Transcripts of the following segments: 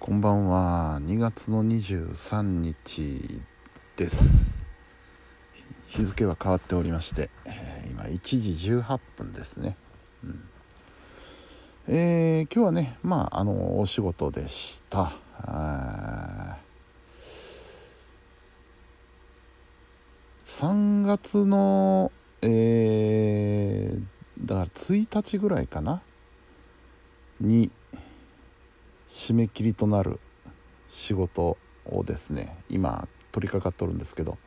こんばんは。2月の23日です。日付は変わっておりまして、えー今1時18分ですね、うん。えー今日はねまああのお仕事でした。3月のえーだから1日ぐらいかな？に締め切りとなる仕事をですね今取り掛かっとるんですけど。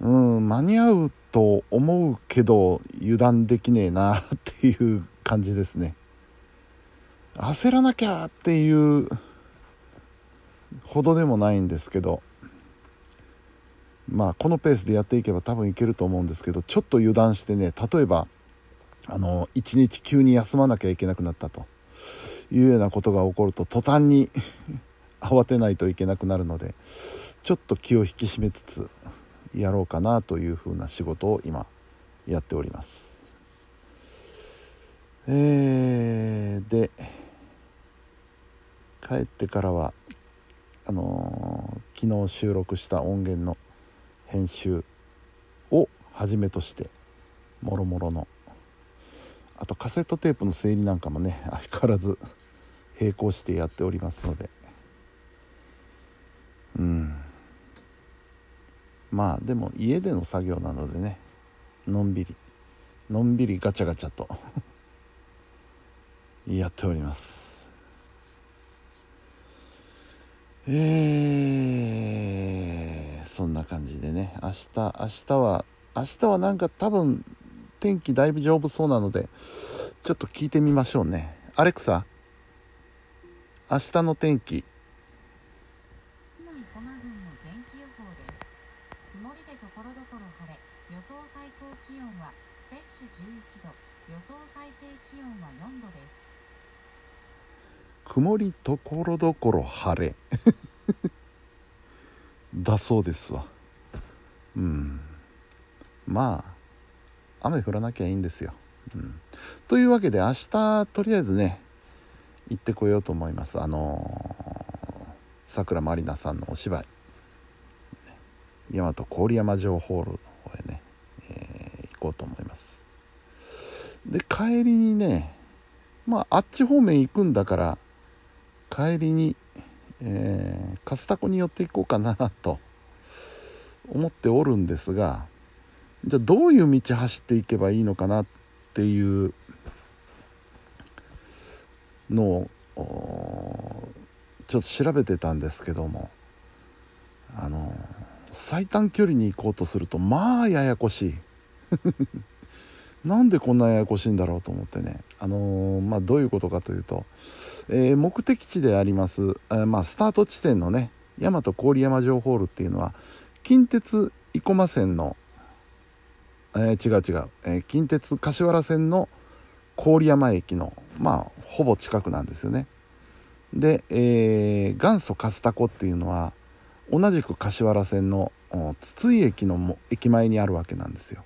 うん間に合うと思うけど油断できねえなっていう感じですね。焦らなきゃっていうほどでもないんですけど。まあこのペースでやっていけば多分いけると思うんですけどちょっと油断してね例えばあの一日急に休まなきゃいけなくなったと。いうようなことが起こると途端に 慌てないといけなくなるのでちょっと気を引き締めつつやろうかなというふうな仕事を今やっております。えー、で帰ってからはあのー昨日収録した音源の編集をはじめとしてもろもろの。あとカセットテープの整理なんかもね相変わらず並行してやっておりますので。うん。まあでも家での作業なのでね。のんびり。のんびりガチャガチャと。やっております。えー、そんな感じでね。明日明日は明日はなんか多分天気だいぶ丈夫そうなのでちょっと聞いてみましょうね。アレクサ？明日の天気。今井駒郡の天気予報です。曇りでところどころ晴れ、予想最高気温は摂氏11度、予想最低気温は4度です。曇りところどころ晴れ。だそうですわ。うん。まあ雨降らなきゃいいんですよ、うん、というわけで明日とりあえずね行ってこようと思います。あのさくらまりなさんのお芝居。大和郡山城ホールの方へね、えー行こうと思います。で帰りにねまああっち方面行くんだから帰りに、えー、カスタコに寄っていこうかなと思っておるんですがじゃあどういう道走っていけばいいのかなっていうのをちょっと調べてたんですけどもあの最短距離に行こうとするとまあややこしい。なんでこんなややこしいんだろうと思ってね。あのまあどういうことかというと、えー目的地であります、えーまあ、スタート地点のね大和郡山城ホールっていうのは近鉄生駒線の、え違う違う、え近鉄柏原線の郡山駅のまあほぼ近くなんですよね。で、えー元祖カスタコっていうのは同じく柏原線の筒井駅のも駅前にあるわけなんですよ。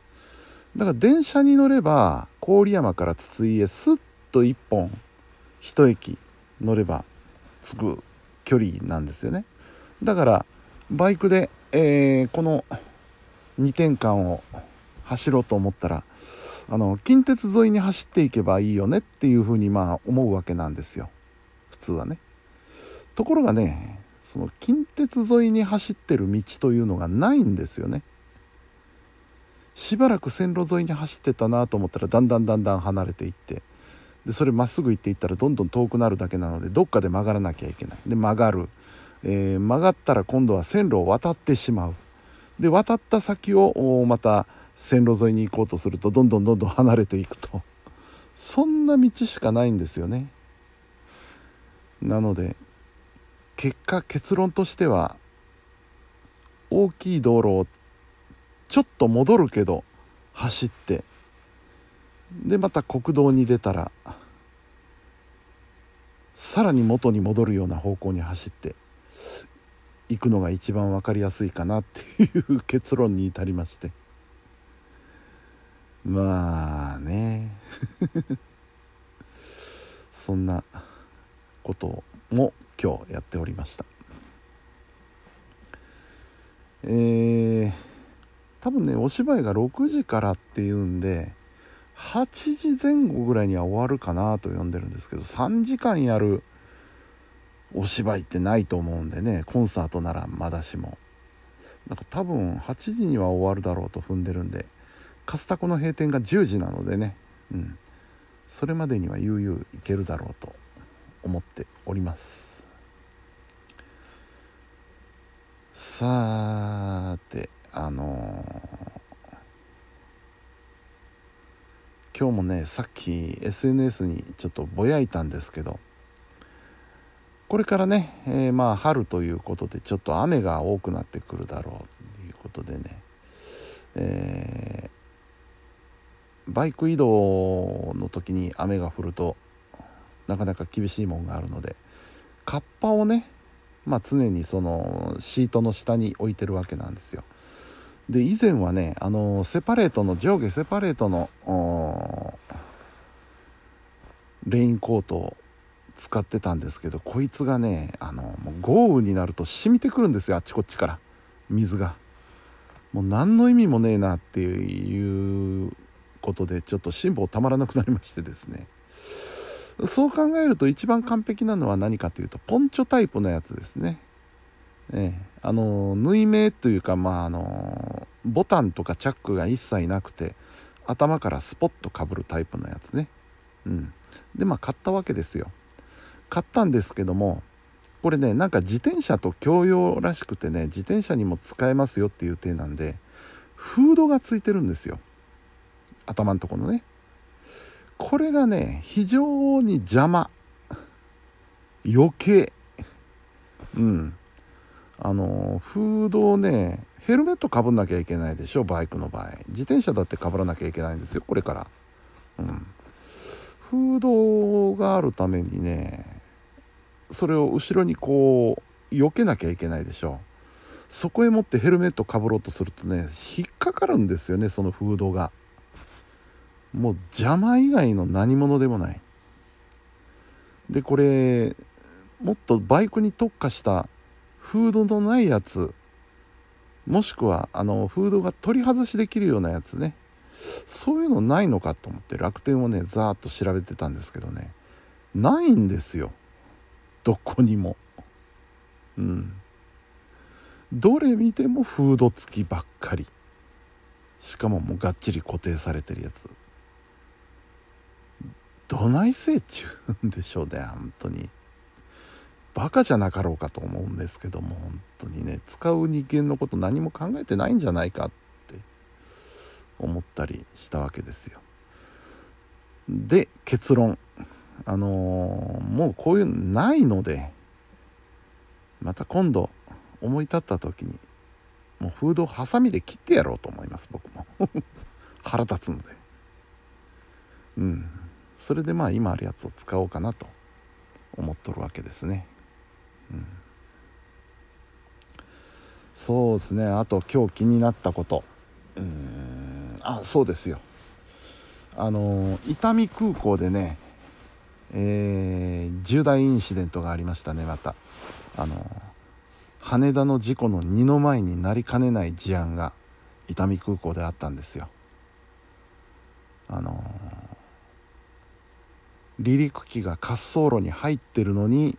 だから電車に乗れば郡山から筒井へスッと1本1駅乗れば着く距離なんですよね。だからバイクで、えーこの2点間を走ろうと思ったらあの近鉄沿いに走っていけばいいよねっていうふうにまあ思うわけなんですよ。普通はね。ところがねその近鉄沿いに走ってる道というのがないんですよね。しばらく線路沿いに走ってたなと思ったらだんだんだんだん離れていって。でそれまっすぐ行っていったらどんどん遠くなるだけなのでどっかで曲がらなきゃいけない。で曲がる、えー曲がったら今度は線路を渡ってしまう。で渡った先をまた線路沿いに行こうとするとどんどんどんどん離れていくと。そんな道しかないんですよね。なので結果結論としては大きい道路をちょっと戻るけど走ってでまた国道に出たらさらに元に戻るような方向に走って行くのが一番分かりやすいかなっていう結論に至りまして。まあね。そんなことをも今日やっておりました。えー、多分ねお芝居が6時からっていうんで8時前後ぐらいには終わるかなと呼んでるんですけど3時間やるお芝居ってないと思うんでねコンサートならまだしも。なんか多分8時には終わるだろうと踏んでるんでカスタコの閉店が10時なのでね。うん。それまでには悠々いけるだろうと思っております。さてあのー、今日もねさっき SNS にちょっとぼやいたんですけどこれからね、えー、まあ春ということでちょっと雨が多くなってくるだろうということでね、えー、バイク移動の時に雨が降るとなかなか厳しいもんがあるのでカッパをね、まあ、常にそのシートの下に置いてるわけなんですよ。で以前はねあのセパレートの上下セパレートのレインコートを使ってたんですけどこいつがねあのもう豪雨になると染みてくるんですよあっちこっちから。水が。もう何の意味もねえなっていうことでちょっと辛抱たまらなくなりましてですね。そう考えると一番完璧なのは何かというとポンチョタイプのやつですね。ええ、あの縫い目というかまああのボタンとかチャックが一切なくて頭からスポッとかぶるタイプのやつね。うん。でまあ買ったわけですよ。買ったんですけどもこれねなんか自転車と共用らしくてね自転車にも使えますよっていう体なんでフードがついてるんですよ。頭のとこのね。これがね非常に邪魔。余計。うん。あのフードをねヘルメットかぶんなきゃいけないでしょバイクの場合。自転車だってかぶらなきゃいけないんですよこれから。うん。フードがあるためにねそれを後ろにこう避けなきゃいけないでしょ。そこへ持ってヘルメットかぶろうとするとね引っかかるんですよねそのフードが。もう邪魔以外の何者でもない。でこれもっとバイクに特化したフードのないやつもしくはあのフードが取り外しできるようなやつね。そういうのないのかと思って楽天をねざーっと調べてたんですけどね。ないんですよ。どこにも。うん。どれ見てもフード付きばっかり。しかももうがっちり固定されてるやつ。どないせいっちゅうんでしょうね本当に。バカじゃなかろうかと思うんですけども本当にね。使う人間のこと何も考えてないんじゃないかって思ったりしたわけですよ。で結論。あのー、もうこういうのないのでまた今度思い立った時にもうフードをハサミで切ってやろうと思います僕も。腹立つので。うん。それでまあ今あるやつを使おうかなと思っとるわけですね。うん。そうですね。あと今日気になったこと。うん。あそうですよ。あの伊丹空港でねえー、重大インシデントがありましたねまた。あの羽田の事故の二の前になりかねない事案が伊丹空港であったんですよ。あの離陸機が滑走路に入ってるのに、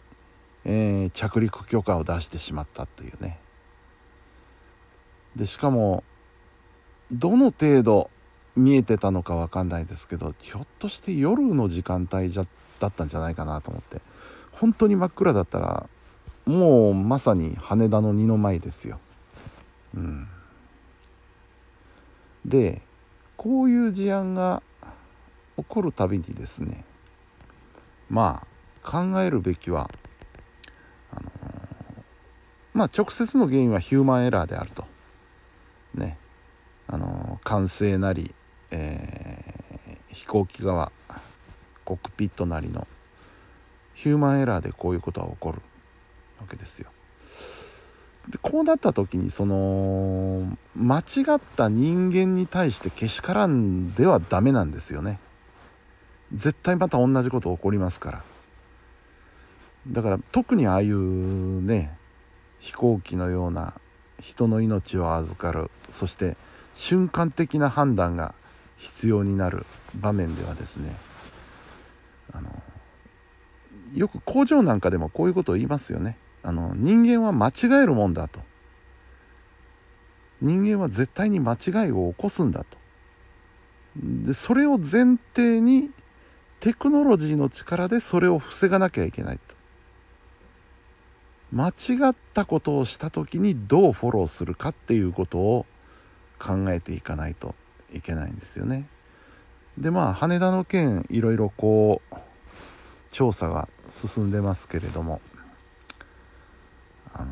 えー、着陸許可を出してしまったというね。でしかもどの程度見えてたのか分かんないですけどひょっとして夜の時間帯じゃだったんじゃないかなと思って。本当に真っ暗だったらもうまさに羽田の二の舞ですよ。うん、でこういう事案が起こるたびにですねまあ考えるべきはあの、まあ直接の原因はヒューマンエラーであるとねあのー、管制なり、えー、飛行機側コックピットなりのヒューマンエラーでこういうことは起こるわけですよ。でこうなった時にその間違った人間に対してけしからんではダメなんですよね。絶対また同じこと起こりますから。だから特にああいうね飛行機のような人の命を預かる。そして瞬間的な判断が必要になる場面ではですね。あのよく工場なんかでもこういうことを言いますよね。あの人間は間違えるもんだと。人間は絶対に間違いを起こすんだと。でそれを前提にテクノロジーの力でそれを防がなきゃいけないと。間違ったことをした時にどうフォローするかっていうことを考えていかないといけないんですよね。でまあ羽田の件いろいろこう調査が進んでますけれども。あの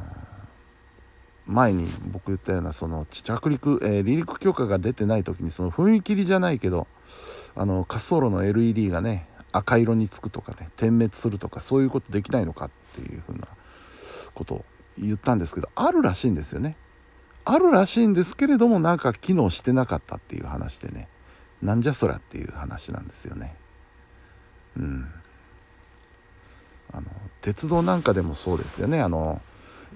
前に僕言ったようなその着陸、えー、離陸許可が出てない時にその踏切じゃないけどあの滑走路の LED がね赤色につくとかね点滅するとかそういうことできないのかっていうふうなことを言ったんですけどあるらしいんですよね。あるらしいんですけれどもなんか機能してなかったっていう話でね。なんじゃそりゃっていう話なんですよね。うん。あの鉄道なんかでもそうですよね。あの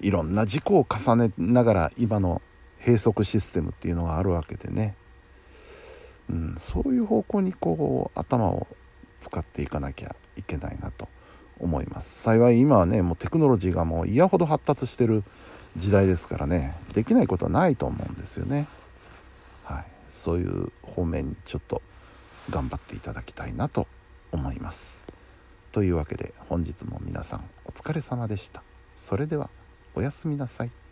いろんな事故を重ねながら今の閉塞システムっていうのがあるわけでね、うん、そういう方向にこう頭を使っていかなきゃいけないなと思います。幸い今はねもうテクノロジーがもう嫌ほど発達してる時代ですからねできないことはないと思うんですよね。はい。そういう方面にちょっと頑張っていただきたいなと思います。というわけで本日も皆さんお疲れ様でした。それではおやすみなさい。